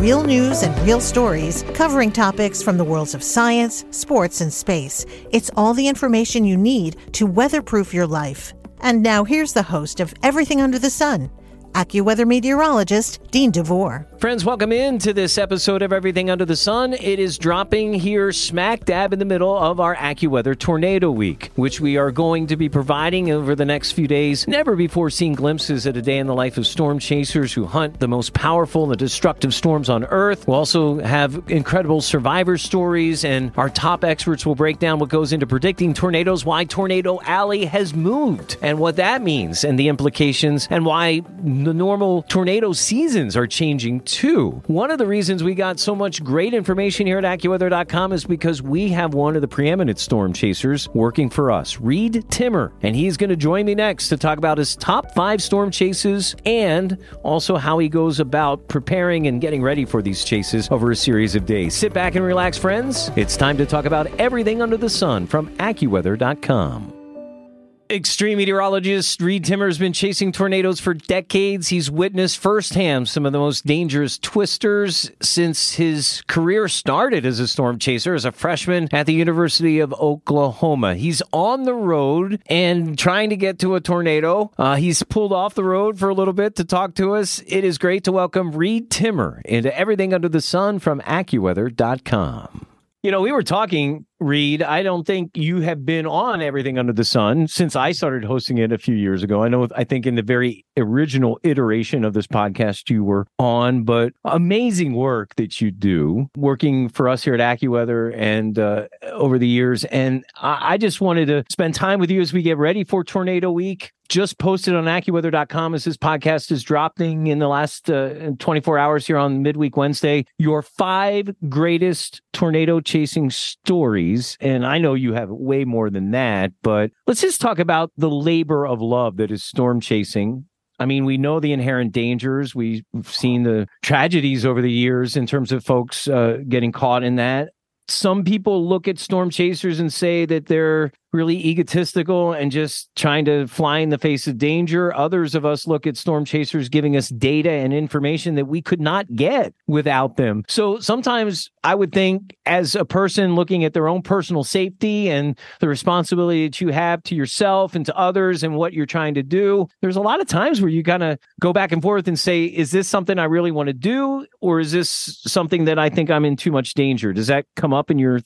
Real news and real stories covering topics from the worlds of science, sports, and space. It's all the information you need to weatherproof your life. And now here's the host of Everything Under the Sun, AccuWeather meteorologist Dean DeVore. Friends, welcome in to this episode of Everything Under the Sun. It is dropping here smack dab in the middle of our AccuWeather Tornado Week, which we are going to be providing over the next few days. Never before seen glimpses at a day in the life of storm chasers who hunt the most powerful and the destructive storms on Earth. We'll also have incredible survivor stories, and our top experts will break down what goes into predicting tornadoes, why Tornado Alley has moved, and what that means, and the implications, and why the normal tornado seasons are changing too. One of the reasons we got so much great information here at AccuWeather.com is because we have one of the preeminent storm chasers working for us, Reed Timmer. And he's going to join me next to talk about his top five storm chases and also how he goes about preparing and getting ready for these chases over a series of days. Sit back and relax, friends. It's time to talk about everything under the sun from AccuWeather.com. Extreme meteorologist Reed Timmer has been chasing tornadoes for decades. He's witnessed firsthand some of the most dangerous twisters since his career started as a storm chaser as a freshman at the University of Oklahoma. He's on the road and trying to get to a tornado. Uh, he's pulled off the road for a little bit to talk to us. It is great to welcome Reed Timmer into Everything Under the Sun from AccuWeather.com. You know, we were talking, Reed. I don't think you have been on Everything Under the Sun since I started hosting it a few years ago. I know, I think in the very original iteration of this podcast you were on, but amazing work that you do working for us here at AccuWeather and uh, over the years. And I, I just wanted to spend time with you as we get ready for Tornado Week just posted on AccuWeather.com as this podcast is dropping in the last uh, 24 hours here on midweek Wednesday. Your five greatest tornado chasing stories. And I know you have way more than that, but let's just talk about the labor of love that is storm chasing. I mean, we know the inherent dangers. We've seen the tragedies over the years in terms of folks uh, getting caught in that. Some people look at storm chasers and say that they're really egotistical and just trying to fly in the face of danger. Others of us look at storm chasers giving us data and information that we could not get without them. So sometimes I would think, as a person looking at their own personal safety and the responsibility that you have to yourself and to others and what you're trying to do, there's a lot of times where you kind of go back and forth and say, is this something I really want to do? Or is this something that I think I'm in too much danger? Does that come up in your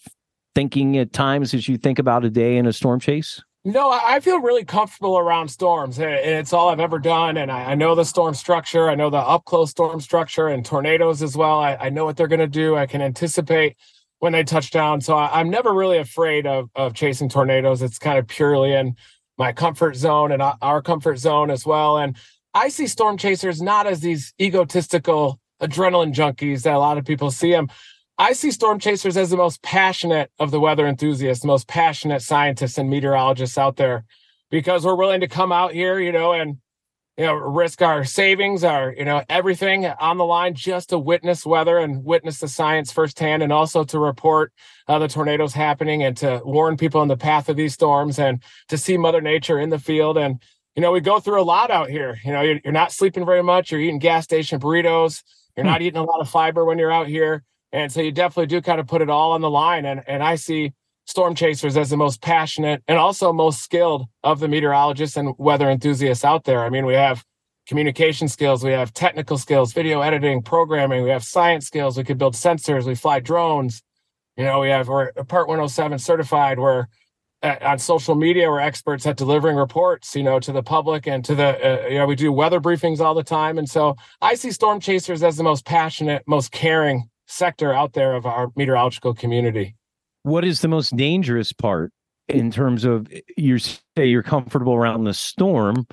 thinking at times as you think about a day in a storm chase? No, I feel really comfortable around storms, it's all I've ever done. And I, know the storm structure, I know the up close storm structure, and tornadoes as well. I, know what they're going to do. I can anticipate when they touch down, so I, am never really afraid of of chasing tornadoes. It's kind of purely in my comfort zone and uh, our comfort zone as well. And I see storm chasers not as these egotistical adrenaline junkies that a lot of people see them. I see storm chasers as the most passionate of the weather enthusiasts, the most passionate scientists and meteorologists out there because we're willing to come out here, you know, and you know, risk our savings, our, you know, everything on the line just to witness weather and witness the science firsthand and also to report uh, the tornadoes happening and to warn people in the path of these storms and to see mother nature in the field. And, you know, we go through a lot out here. You know, you're, you're not sleeping very much. You're eating gas station burritos. You're hmm. not eating a lot of fiber when you're out here. And so you definitely do kind of put it all on the line. And, and I see storm chasers as the most passionate and also most skilled of the meteorologists and weather enthusiasts out there. I mean, we have communication skills, we have technical skills, video editing, programming, we have science skills. We could build sensors, we fly drones. You know, we have we're Part 107 certified. We're uh, on social media. We're experts at delivering reports, you know, to the public and to the. Uh, you know, we do weather briefings all the time, and so I see storm chasers as the most passionate, most caring sector out there of our meteorological community. What is the most dangerous part in terms of you're say you're comfortable around the storm.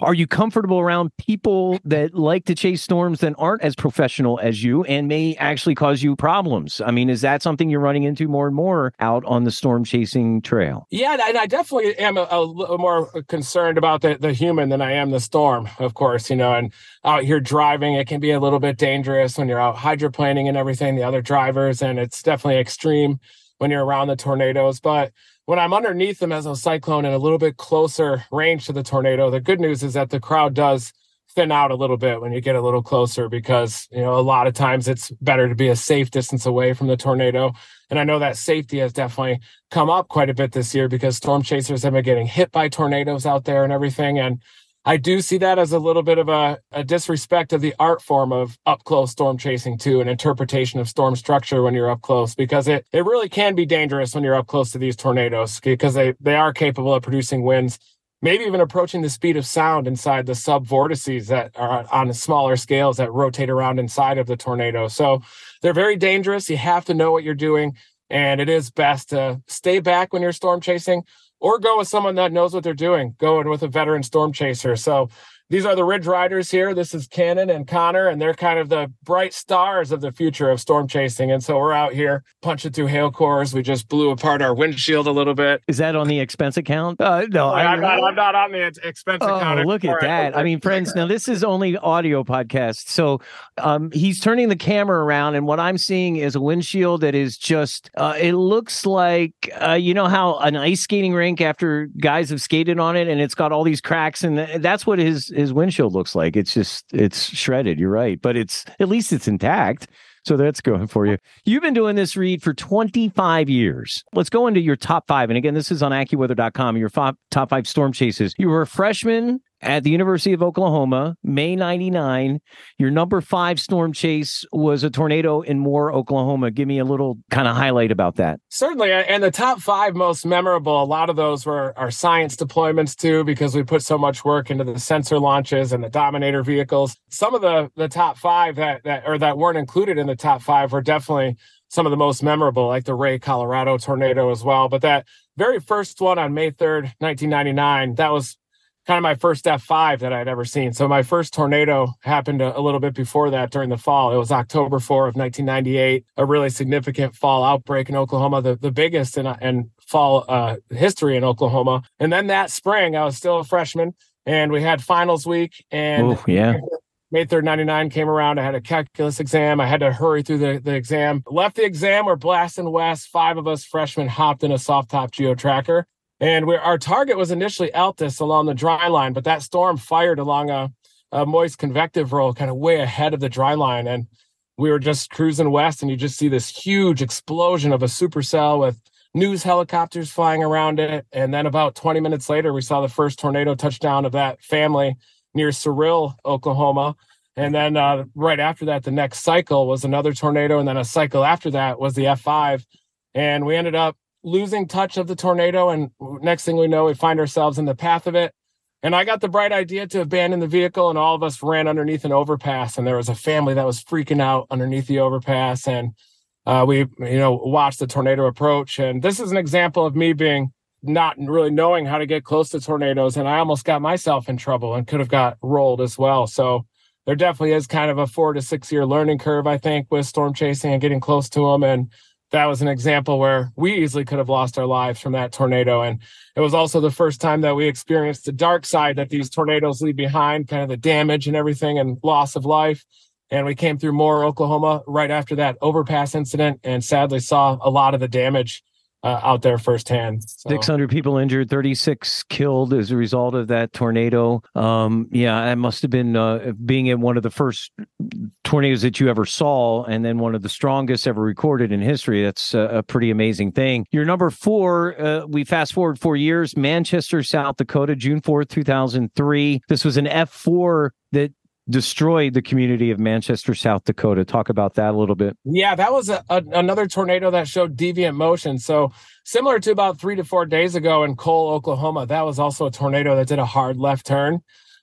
Are you comfortable around people that like to chase storms that aren't as professional as you and may actually cause you problems? I mean, is that something you're running into more and more out on the storm chasing trail? Yeah, and I definitely am a, a little more concerned about the, the human than I am the storm, of course, you know, and out here driving, it can be a little bit dangerous when you're out hydroplaning and everything, the other drivers, and it's definitely extreme when you're around the tornadoes. But when I'm underneath them as a cyclone and a little bit closer range to the tornado, the good news is that the crowd does thin out a little bit when you get a little closer because you know a lot of times it's better to be a safe distance away from the tornado. And i know that safety has definitely come up quite a bit this year because storm chasers have been getting hit by tornadoes out there and everything. And I do see that as a little bit of a, a, disrespect of the art form of up close storm chasing too, an interpretation of storm structure when you're up close, because it, it really can be dangerous when you're up close to these tornadoes because they, they are capable of producing winds, maybe even approaching the speed of sound inside the sub vortices that are on smaller scales that rotate around inside of the tornado. So they're very dangerous. You have to know what you're doing. And it is best to stay back when you're storm chasing or go with someone that knows what they're doing, going with a veteran storm chaser. So these are the Ridge Riders here. This is Cannon and Connor, and they're kind of the bright stars of the future of storm chasing. And so we're out here punching through hail cores. We just blew apart our windshield a little bit. Is that on the expense account? Uh, no, I, am not, I'm not on the expense oh, account. Look at that. I mean, friends, now this is only audio podcast. So um, he's turning the camera around, and what I'm seeing is a windshield that is just, uh, it looks like, uh, you know, how an ice skating rink after guys have skated on it and it's got all these cracks, and that's what his his windshield looks like. It's just it's shredded. You're right, but it's at least it's intact. So that's going for you. You've been doing this Reed for 25 years. Let's go into your top five. And again, this is on AccuWeather.com. Your top five storm chases. You were a freshman at the University of Oklahoma, May 99. Your number five storm chase was a tornado in Moore, Oklahoma. Give me a little kind of highlight about that. Certainly. And the top five most memorable, a lot of those were our science deployments too, because we put so much work into the sensor launches and the Dominator vehicles. Some of the, the top five that, that, or that weren't included in the top five were definitely some of the most memorable, like the Wray, Colorado tornado as well. But that very first one on May 3rd, 1999, that was kind of my first F5 that I'd ever seen. So my first tornado happened a, a, little bit before that during the fall. It was October 4 of 1998, a really significant fall outbreak in Oklahoma, the, the biggest in, in fall uh, history in Oklahoma. And then that spring, I was still a freshman and we had finals week and Ooh, yeah. May 3rd, 99 came around. I had a calculus exam. I had to hurry through the, the exam. Left the exam. We're blasting west. Five of us freshmen hopped in a soft top geo tracker and our target was initially Altus along the dry line, but that storm fired along a, a moist convective roll kind of way ahead of the dry line. And we were just cruising west, and you just see this huge explosion of a supercell with news helicopters flying around it. And then about 20 minutes later, we saw the first tornado touchdown of that family near Cyril, Oklahoma. And then uh, right after that, the next cycle was another tornado. And then a cycle after that was the F5. And we ended up losing touch of the tornado. And next thing we know, we find ourselves in the path of it. And I got the bright idea to abandon the vehicle, and all of us ran underneath an overpass. And there was a family that was freaking out underneath the overpass. And uh, we, you know, watched the tornado approach. And this is an example of me being not really knowing how to get close to tornadoes. And I almost got myself in trouble and could have got rolled as well. So there definitely is kind of a four to six year learning curve, I think, with storm chasing and getting close to them. And that was an example where we easily could have lost our lives from that tornado. And it was also the first time that we experienced the dark side that these tornadoes leave behind, kind of the damage and everything and loss of life. And we came through Moore, Oklahoma right after that overpass incident and sadly saw a lot of the damage uh, out there firsthand. So. 600 people injured, 36 killed as a result of that tornado. Um, yeah, it must have been uh, being in one of the first tornadoes that you ever saw, and then one of the strongest ever recorded in history. That's a, a pretty amazing thing. Your number four, uh, we fast forward four years, Manchester, South Dakota, June 4th, 2003. This was an F4 that destroyed the community of Manchester, South Dakota. Talk about that a little bit. Yeah, that was a, a, another tornado that showed deviant motion. So similar to about three to four days ago in Cole, Oklahoma, that was also a tornado that did a hard left turn.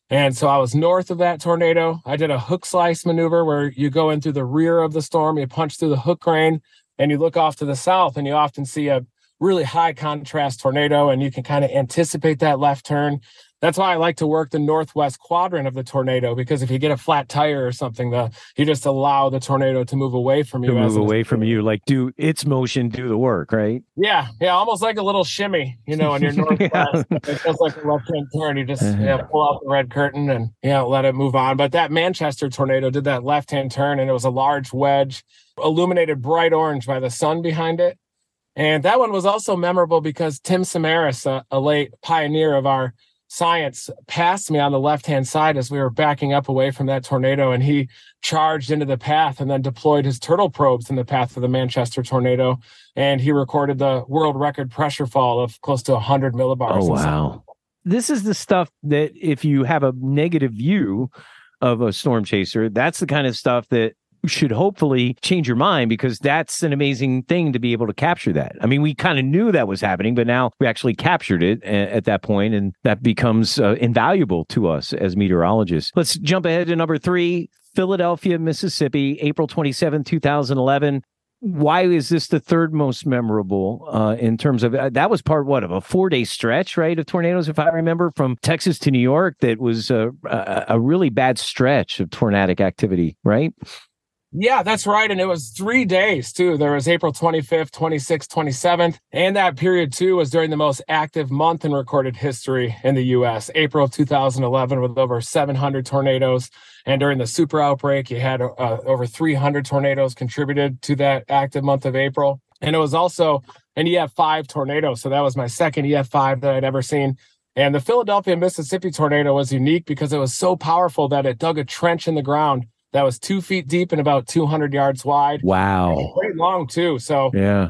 And so I was north of that tornado. I did a hook slice maneuver where you go in through the rear of the storm, you punch through the hook rain, and you look off to the south, and you often see a really high contrast tornado and you can kind of anticipate that left turn that's why I like to work the northwest quadrant of the tornado because if you get a flat tire or something, the you just allow the tornado to move away from you. To move away from you, like do its motion, do the work, right? Yeah, yeah, almost like a little shimmy, you know, on your northwest. yeah. It feels like a left hand turn. You just uh-huh. pull out the red curtain and you know let it move on. But that Manchester tornado did that left hand turn, and it was a large wedge, illuminated bright orange by the sun behind it. And that one was also memorable because Tim Samaras, a, a late pioneer of our science passed me on the left hand side as we were backing up away from that tornado and he charged into the path and then deployed his turtle probes in the path of the manchester tornado and he recorded the world record pressure fall of close to 100 millibars. Oh wow. This is the stuff that if you have a negative view of a storm chaser that's the kind of stuff that should hopefully change your mind because that's an amazing thing to be able to capture that. I mean, we kind of knew that was happening, but now we actually captured it at that point, and that becomes uh, invaluable to us as meteorologists. Let's jump ahead to number three. Philadelphia, Mississippi, April 27, 2011 why is this the third most memorable uh, in terms of uh, that was part what of a four day stretch right of tornadoes if i remember from texas to new york that was a, a really bad stretch of tornadic activity right yeah, that's right. And it was three days too. There was April 25th, 26th, 27th. And that period too was during the most active month in recorded history in the US, April 2011, with over 700 tornadoes. And during the super outbreak, you had uh, over 300 tornadoes contributed to that active month of April. And it was also an EF5 tornado. So that was my second EF5 that I'd ever seen. And the Philadelphia, Mississippi tornado was unique because it was so powerful that it dug a trench in the ground that was two feet deep and about 200 yards wide. Wow. Very long, too. So, yeah.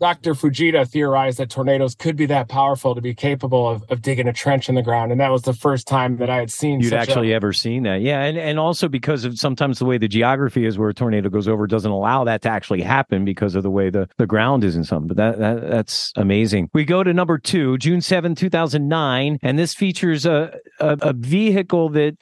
Dr. Fujita theorized that tornadoes could be that powerful to be capable of, of digging a trench in the ground. And that was the first time that I had seen You'd actually a... ever seen that. Yeah. And, and also because of sometimes the way the geography is where a tornado goes over doesn't allow that to actually happen because of the way the, the ground is and something. But that, that that's amazing. We go to number two, June 7, 2009. And this features a, a, a vehicle that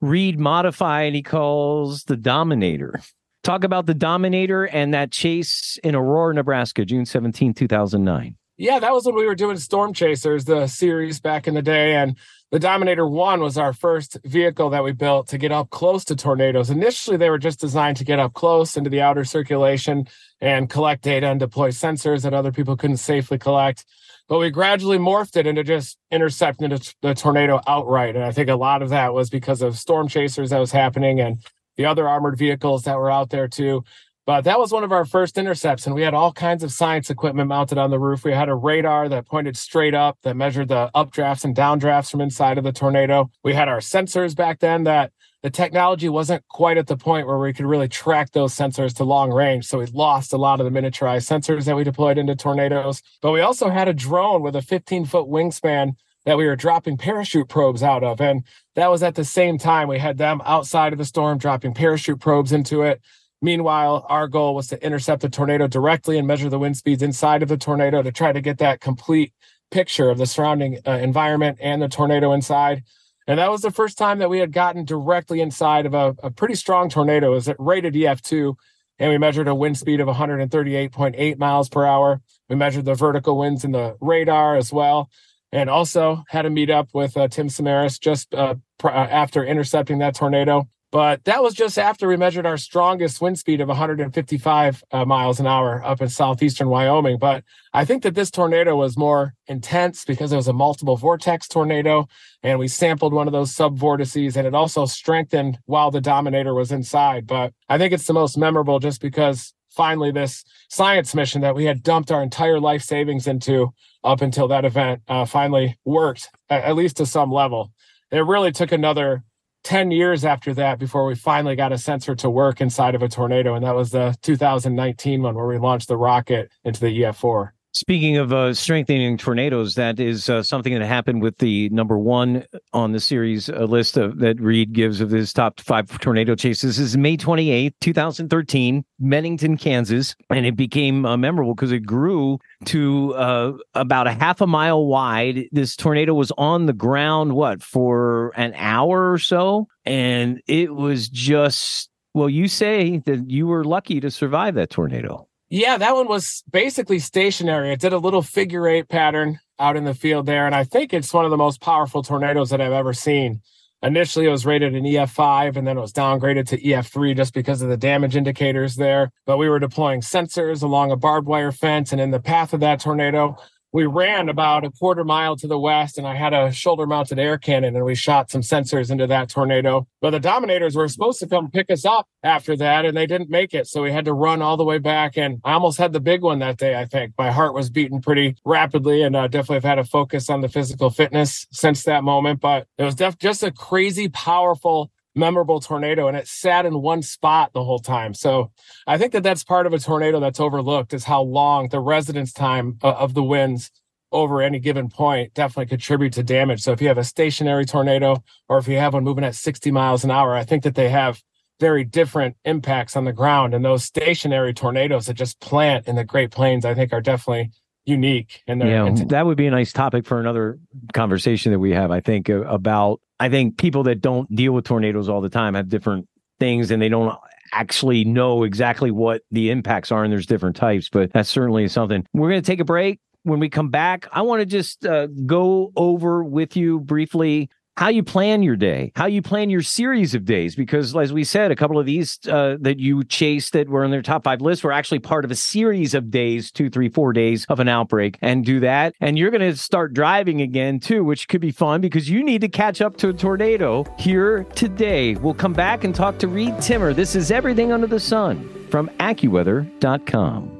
Reed modify and he calls the Dominator. Talk about the Dominator and that chase in Aurora, Nebraska, June 17, 2009. Yeah, that was when we were doing Storm Chasers, the series back in the day. And the Dominator 1 was our first vehicle that we built to get up close to tornadoes. Initially, they were just designed to get up close into the outer circulation and collect data and deploy sensors that other people couldn't safely collect but we gradually morphed it into just intercepting the tornado outright. And I think a lot of that was because of storm chasers that was happening and the other armored vehicles that were out there too. But that was one of our first intercepts, and we had all kinds of science equipment mounted on the roof. We had a radar that pointed straight up that measured the updrafts and downdrafts from inside of the tornado. We had our sensors back then that the technology wasn't quite at the point where we could really track those sensors to long range. So we lost a lot of the miniaturized sensors that we deployed into tornadoes. But we also had a drone with a 15 foot wingspan that we were dropping parachute probes out of. And that was at the same time we had them outside of the storm dropping parachute probes into it. Meanwhile, our goal was to intercept the tornado directly and measure the wind speeds inside of the tornado to try to get that complete picture of the surrounding uh, environment and the tornado inside. And that was the first time that we had gotten directly inside of a, a pretty strong tornado. It was at rated EF2, and we measured a wind speed of 138.8 miles per hour. We measured the vertical winds in the radar as well, and also had a meet up with uh, Tim Samaras just uh, pr- uh, after intercepting that tornado. But that was just after we measured our strongest wind speed of 155 uh, miles an hour up in southeastern Wyoming. But I think that this tornado was more intense because it was a multiple vortex tornado, and we sampled one of those sub vortices, and it also strengthened while the Dominator was inside. But I think it's the most memorable just because finally this science mission that we had dumped our entire life savings into up until that event uh, finally worked, at least to some level. It really took another 10 years after that before we finally got a sensor to work inside of a tornado. And that was the 2019 one where we launched the rocket into the EF4. Speaking of uh, strengthening tornadoes, that is uh, something that happened with the number one on the series uh, list of, that Reed gives of his top five tornado chases. This is May 28th, 2013, Bennington, Kansas. And it became uh, memorable because it grew to uh, about a half a mile wide. This tornado was on the ground, what, for an hour or so? And it was just, well, you say that you were lucky to survive that tornado. Yeah, that one was basically stationary. It did a little figure eight pattern out in the field there. And I think it's one of the most powerful tornadoes that I've ever seen. Initially, it was rated an EF5 and then it was downgraded to EF3 just because of the damage indicators there. But we were deploying sensors along a barbed wire fence. And in the path of that tornado, we ran about a quarter mile to the west and I had a shoulder mounted air cannon and we shot some sensors into that tornado. But the Dominators were supposed to come pick us up after that and they didn't make it. So we had to run all the way back. And I almost had the big one that day, I think. My heart was beating pretty rapidly and uh, definitely have had a focus on the physical fitness since that moment. But it was def- just a crazy, powerful memorable tornado and it sat in one spot the whole time. So I think that that's part of a tornado that's overlooked is how long the residence time uh, of the winds over any given point definitely contribute to damage. So if you have a stationary tornado or if you have one moving at 60 miles an hour, I think that they have very different impacts on the ground. And those stationary tornadoes that just plant in the Great Plains, I think are definitely unique. And yeah, that would be a nice topic for another conversation that we have. I think about I think people that don't deal with tornadoes all the time have different things and they don't actually know exactly what the impacts are and there's different types but that's certainly something. We're going to take a break. When we come back i want to just uh, go over with you briefly how you plan your day, how you plan your series of days. Because, as we said, a couple of these uh, that you chased that were in their top five list were actually part of a series of days, two, three, four days of an outbreak, and do that. And you're going to start driving again, too, which could be fun because you need to catch up to a tornado here today. We'll come back and talk to Reed Timmer. This is Everything Under the Sun from AccuWeather.com.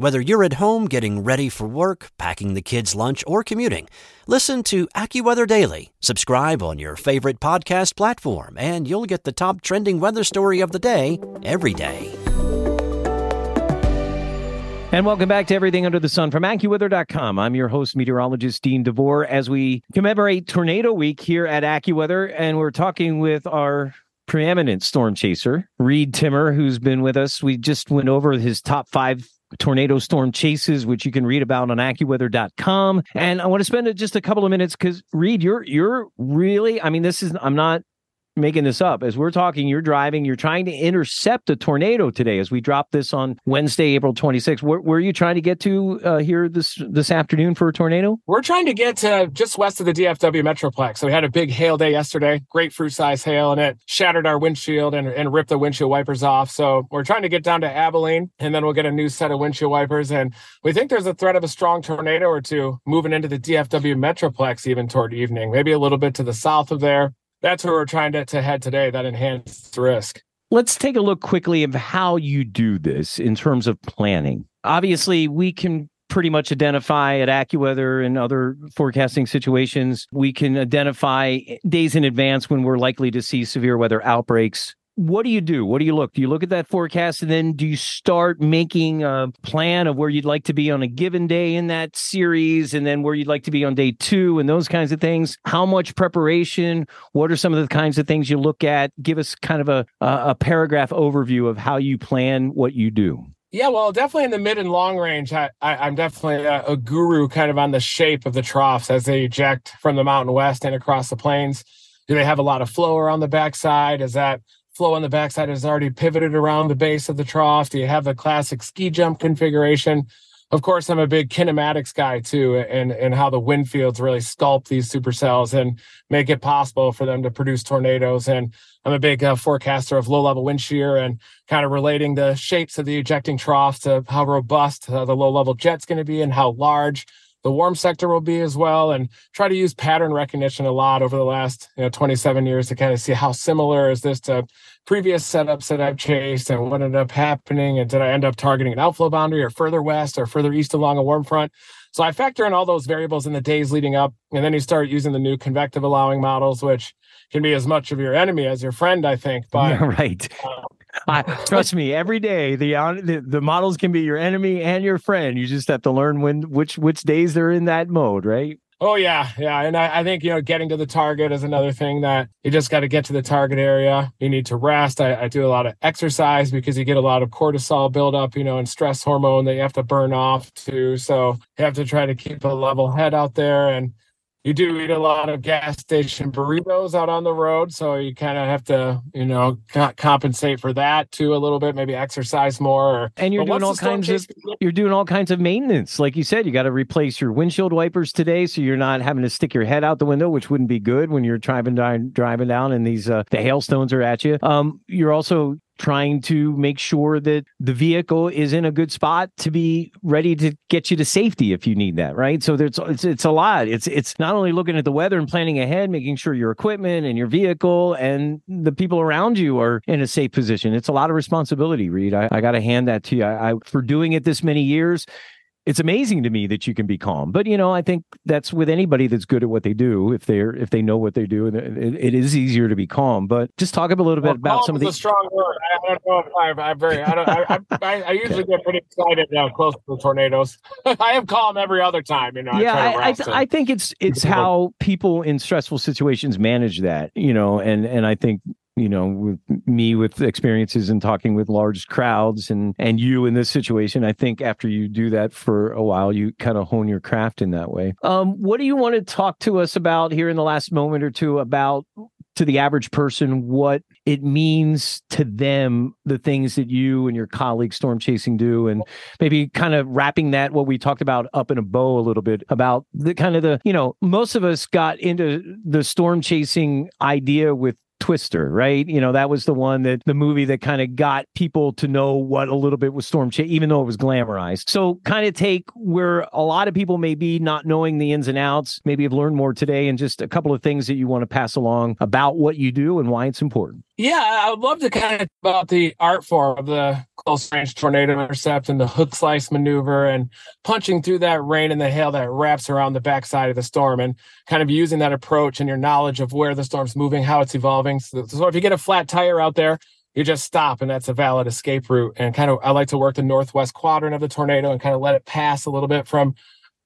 Whether you're at home getting ready for work, packing the kids' lunch, or commuting, listen to AccuWeather Daily. Subscribe on your favorite podcast platform, and you'll get the top trending weather story of the day every day. And welcome back to Everything Under the Sun from AccuWeather.com. I'm your host, meteorologist Dean DeVore, as we commemorate Tornado Week here at AccuWeather, and we're talking with our preeminent storm chaser, Reed Timmer, who's been with us. We just went over his top five tornado storm chases, which you can read about on AccuWeather.com. And I want to spend just a couple of minutes because Reed, you're you're really, I mean, this is I'm not making this up. As we're talking, you're driving, you're trying to intercept a tornado today. As we drop this on Wednesday, April 26th, where, where are you trying to get to uh, here this this afternoon for a tornado? We're trying to get to just west of the DFW Metroplex. So we had a big hail day yesterday, great fruit size hail, and it shattered our windshield and, and ripped the windshield wipers off. So we're trying to get down to Abilene, and then we'll get a new set of windshield wipers. And we think there's a threat of a strong tornado or two moving into the DFW Metroplex even toward evening, maybe a little bit to the south of there that's where we're trying to, to head today, that enhanced risk. Let's take a look quickly of how you do this in terms of planning. Obviously, we can pretty much identify at AccuWeather and other forecasting situations. We can identify days in advance when we're likely to see severe weather outbreaks what do you do? What do you look? Do you look at that forecast and then do you start making a plan of where you'd like to be on a given day in that series and then where you'd like to be on day two and those kinds of things? How much preparation? What are some of the kinds of things you look at? Give us kind of a, a paragraph overview of how you plan what you do. Yeah, well, definitely in the mid and long range, I, am definitely a, a guru kind of on the shape of the troughs as they eject from the Mountain West and across the plains. Do they have a lot of flow around the backside? Is that flow on the backside is already pivoted around the base of the trough? Do you have the classic ski jump configuration? of course, I'm a big kinematics guy too, and and how the wind fields really sculpt these supercells and make it possible for them to produce tornadoes. And I'm a big uh, forecaster of low level wind shear and kind of relating the shapes of the ejecting trough to how robust uh, the low level jet's going to be and how large the warm sector will be as well and try to use pattern recognition a lot over the last you know 27 years to kind of see how similar is this to previous setups that I've chased and what ended up happening and did I end up targeting an outflow boundary or further west or further east along a warm front? So I factor in all those variables in the days leading up and then you start using the new convective allowing models which can be as much of your enemy as your friend I think but yeah, right. uh, I, trust me, every day the, the the models can be your enemy and your friend. You just have to learn when which which days they're in that mode, right? Oh yeah, yeah, and I, I, think you know getting to the target is another thing that you just got to get to the target area. You need to rest. I, I, do a lot of exercise because you get a lot of cortisol buildup, you know, and stress hormone that you have to burn off too. So you have to try to keep a level head out there and you do eat a lot of gas station burritos out on the road so you kind of have to you know co- compensate for that too a little bit maybe exercise more or, and you're doing all kinds of you're doing all kinds of maintenance. Like you said you got to replace your windshield wipers today so you're not having to stick your head out the window which wouldn't be good when you're driving down driving down and these uh, the hailstones are at you. Um you're also trying to make sure that the vehicle is in a good spot to be ready to get you to safety if you need that right? So there's it's, it's a lot. It's it's not only looking at the weather and planning ahead making sure your equipment and your vehicle and the people around you are in a safe position. It's a lot of responsibility reed. I, I got to hand that to you. I, I for doing it this many years it's amazing to me that you can be calm. But you know, I think that's with anybody that's good at what they do. If they're if they know what they do, and it, it is easier to be calm. But just talk a little bit well, about some of the. strong word. I don't know if I'm, I'm very. I, don't, I, I, I, usually get pretty excited now close to the tornadoes. I am calm every other time. You know. Yeah, I, I, th- I think it's it's how people in stressful situations manage that. You know, and and I think you know with me with experiences and talking with large crowds and and you in this situation i think after you do that for a while you kind of hone your craft in that way. Um what do you want to talk to us about here in the last moment or two about to the average person what it means to them the things that you and your colleagues storm chasing do? And maybe kind of wrapping that what we talked about up in a bow a little bit about the kind of the you know most of us got into the storm chasing idea with Twister, right? You know, that was the one that the movie that kind of got people to know what a little bit was Storm Chase, even though it was glamorized. So, kind of take where a lot of people may be not knowing the ins and outs, maybe have learned more today, and just a couple of things that you want to pass along about what you do and why it's important. Yeah, I would love to kind of about the art form of the close range tornado intercept and the hook slice maneuver and punching through that rain and the hail that wraps around the backside of the storm and kind of using that approach and your knowledge of where the storm's moving, how it's evolving. So, so if you get a flat tire out there, you just stop and that's a valid escape route. And kind of I like to work the northwest quadrant of the tornado and kind of let it pass a little bit from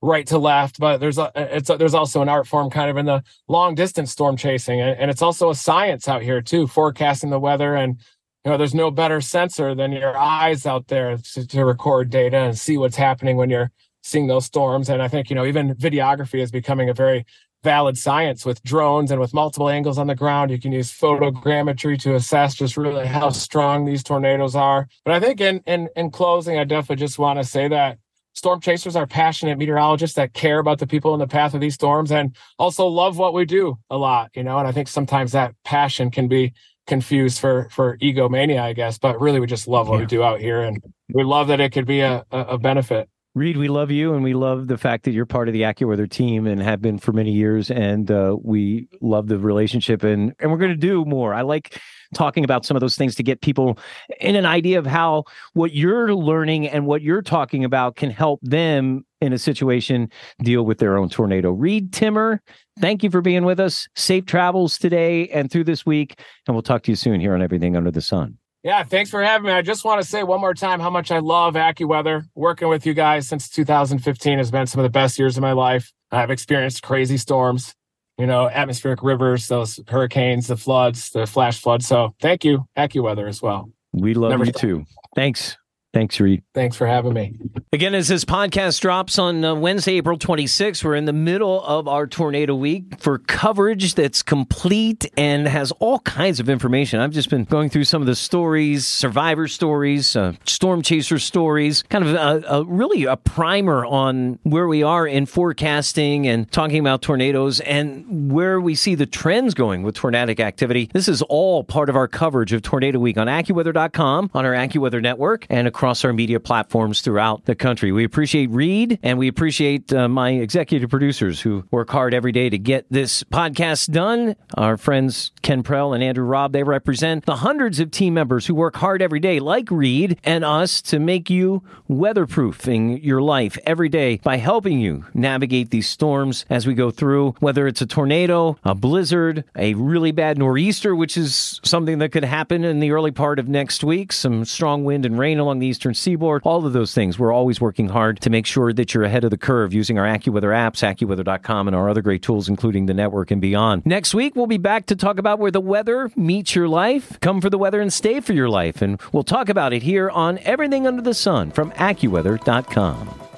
right to left but there's a, it's a, there's also an art form kind of in the long distance storm chasing and, it's also a science out here too forecasting the weather and you know there's no better sensor than your eyes out there to, to record data and see what's happening when you're seeing those storms and i think you know even videography is becoming a very valid science with drones and with multiple angles on the ground. You can use photogrammetry to assess just really how strong these tornadoes are. But I think in in, in closing, I definitely just want to say that storm chasers are passionate meteorologists that care about the people in the path of these storms and also love what we do a lot you know and i think sometimes that passion can be confused for for egomania i guess but really we just love what yeah. we do out here and we love that it could be a, a benefit Reed, we love you and we love the fact that you're part of the AccuWeather team and have been for many years. And uh, we love the relationship and, and we're going to do more. I like talking about some of those things to get people in an idea of how what you're learning and what you're talking about can help them in a situation deal with their own tornado. Reed Timmer, thank you for being with us. Safe travels today and through this week. And we'll talk to you soon here on Everything Under the Sun. Yeah, thanks for having me. I just want to say one more time how much I love AccuWeather. Working with you guys since 2015 has been some of the best years of my life. I've experienced crazy storms, you know, atmospheric rivers, those hurricanes, the floods, the flash floods. So thank you, AccuWeather, as well. We love Never you stop. too. Thanks. Thanks, Reed. Thanks for having me. Again, as this podcast drops on uh, Wednesday, April 26th, we're in the middle of our tornado week for coverage that's complete and has all kinds of information. I've just been going through some of the stories, survivor stories, uh, storm chaser stories, kind of a, a, really a primer on where we are in forecasting and talking about tornadoes and where we see the trends going with tornadic activity. This is all part of our coverage of Tornado Week on AccuWeather.com, on our AccuWeather network, and across across our media platforms throughout the country. We appreciate Reed and we appreciate uh, my executive producers who work hard every day to get this podcast done. Our friends Ken Prell and Andrew Robb, they represent the hundreds of team members who work hard every day, like Reed and us, to make you weatherproofing your life every day by helping you navigate these storms as we go through, whether it's a tornado, a blizzard, a really bad nor'easter, which is something that could happen in the early part of next week, some strong wind and rain along the eastern seaboard, all of those things. We're always working hard to make sure that you're ahead of the curve using our AccuWeather apps, AccuWeather.com, and our other great tools, including the network and beyond. Next week, we'll be back to talk about where the weather meets your life. Come for the weather and stay for your life. And we'll talk about it here on Everything Under the Sun from AccuWeather.com.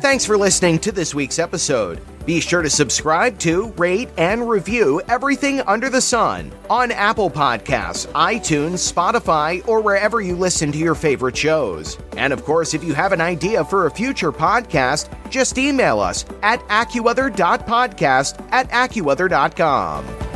Thanks for listening to this week's episode. Be sure to subscribe to, rate, and review everything under the sun on Apple Podcasts, iTunes, Spotify, or wherever you listen to your favorite shows. And of course, if you have an idea for a future podcast, just email us at AccuWeather.podcast at AccuWeather.com.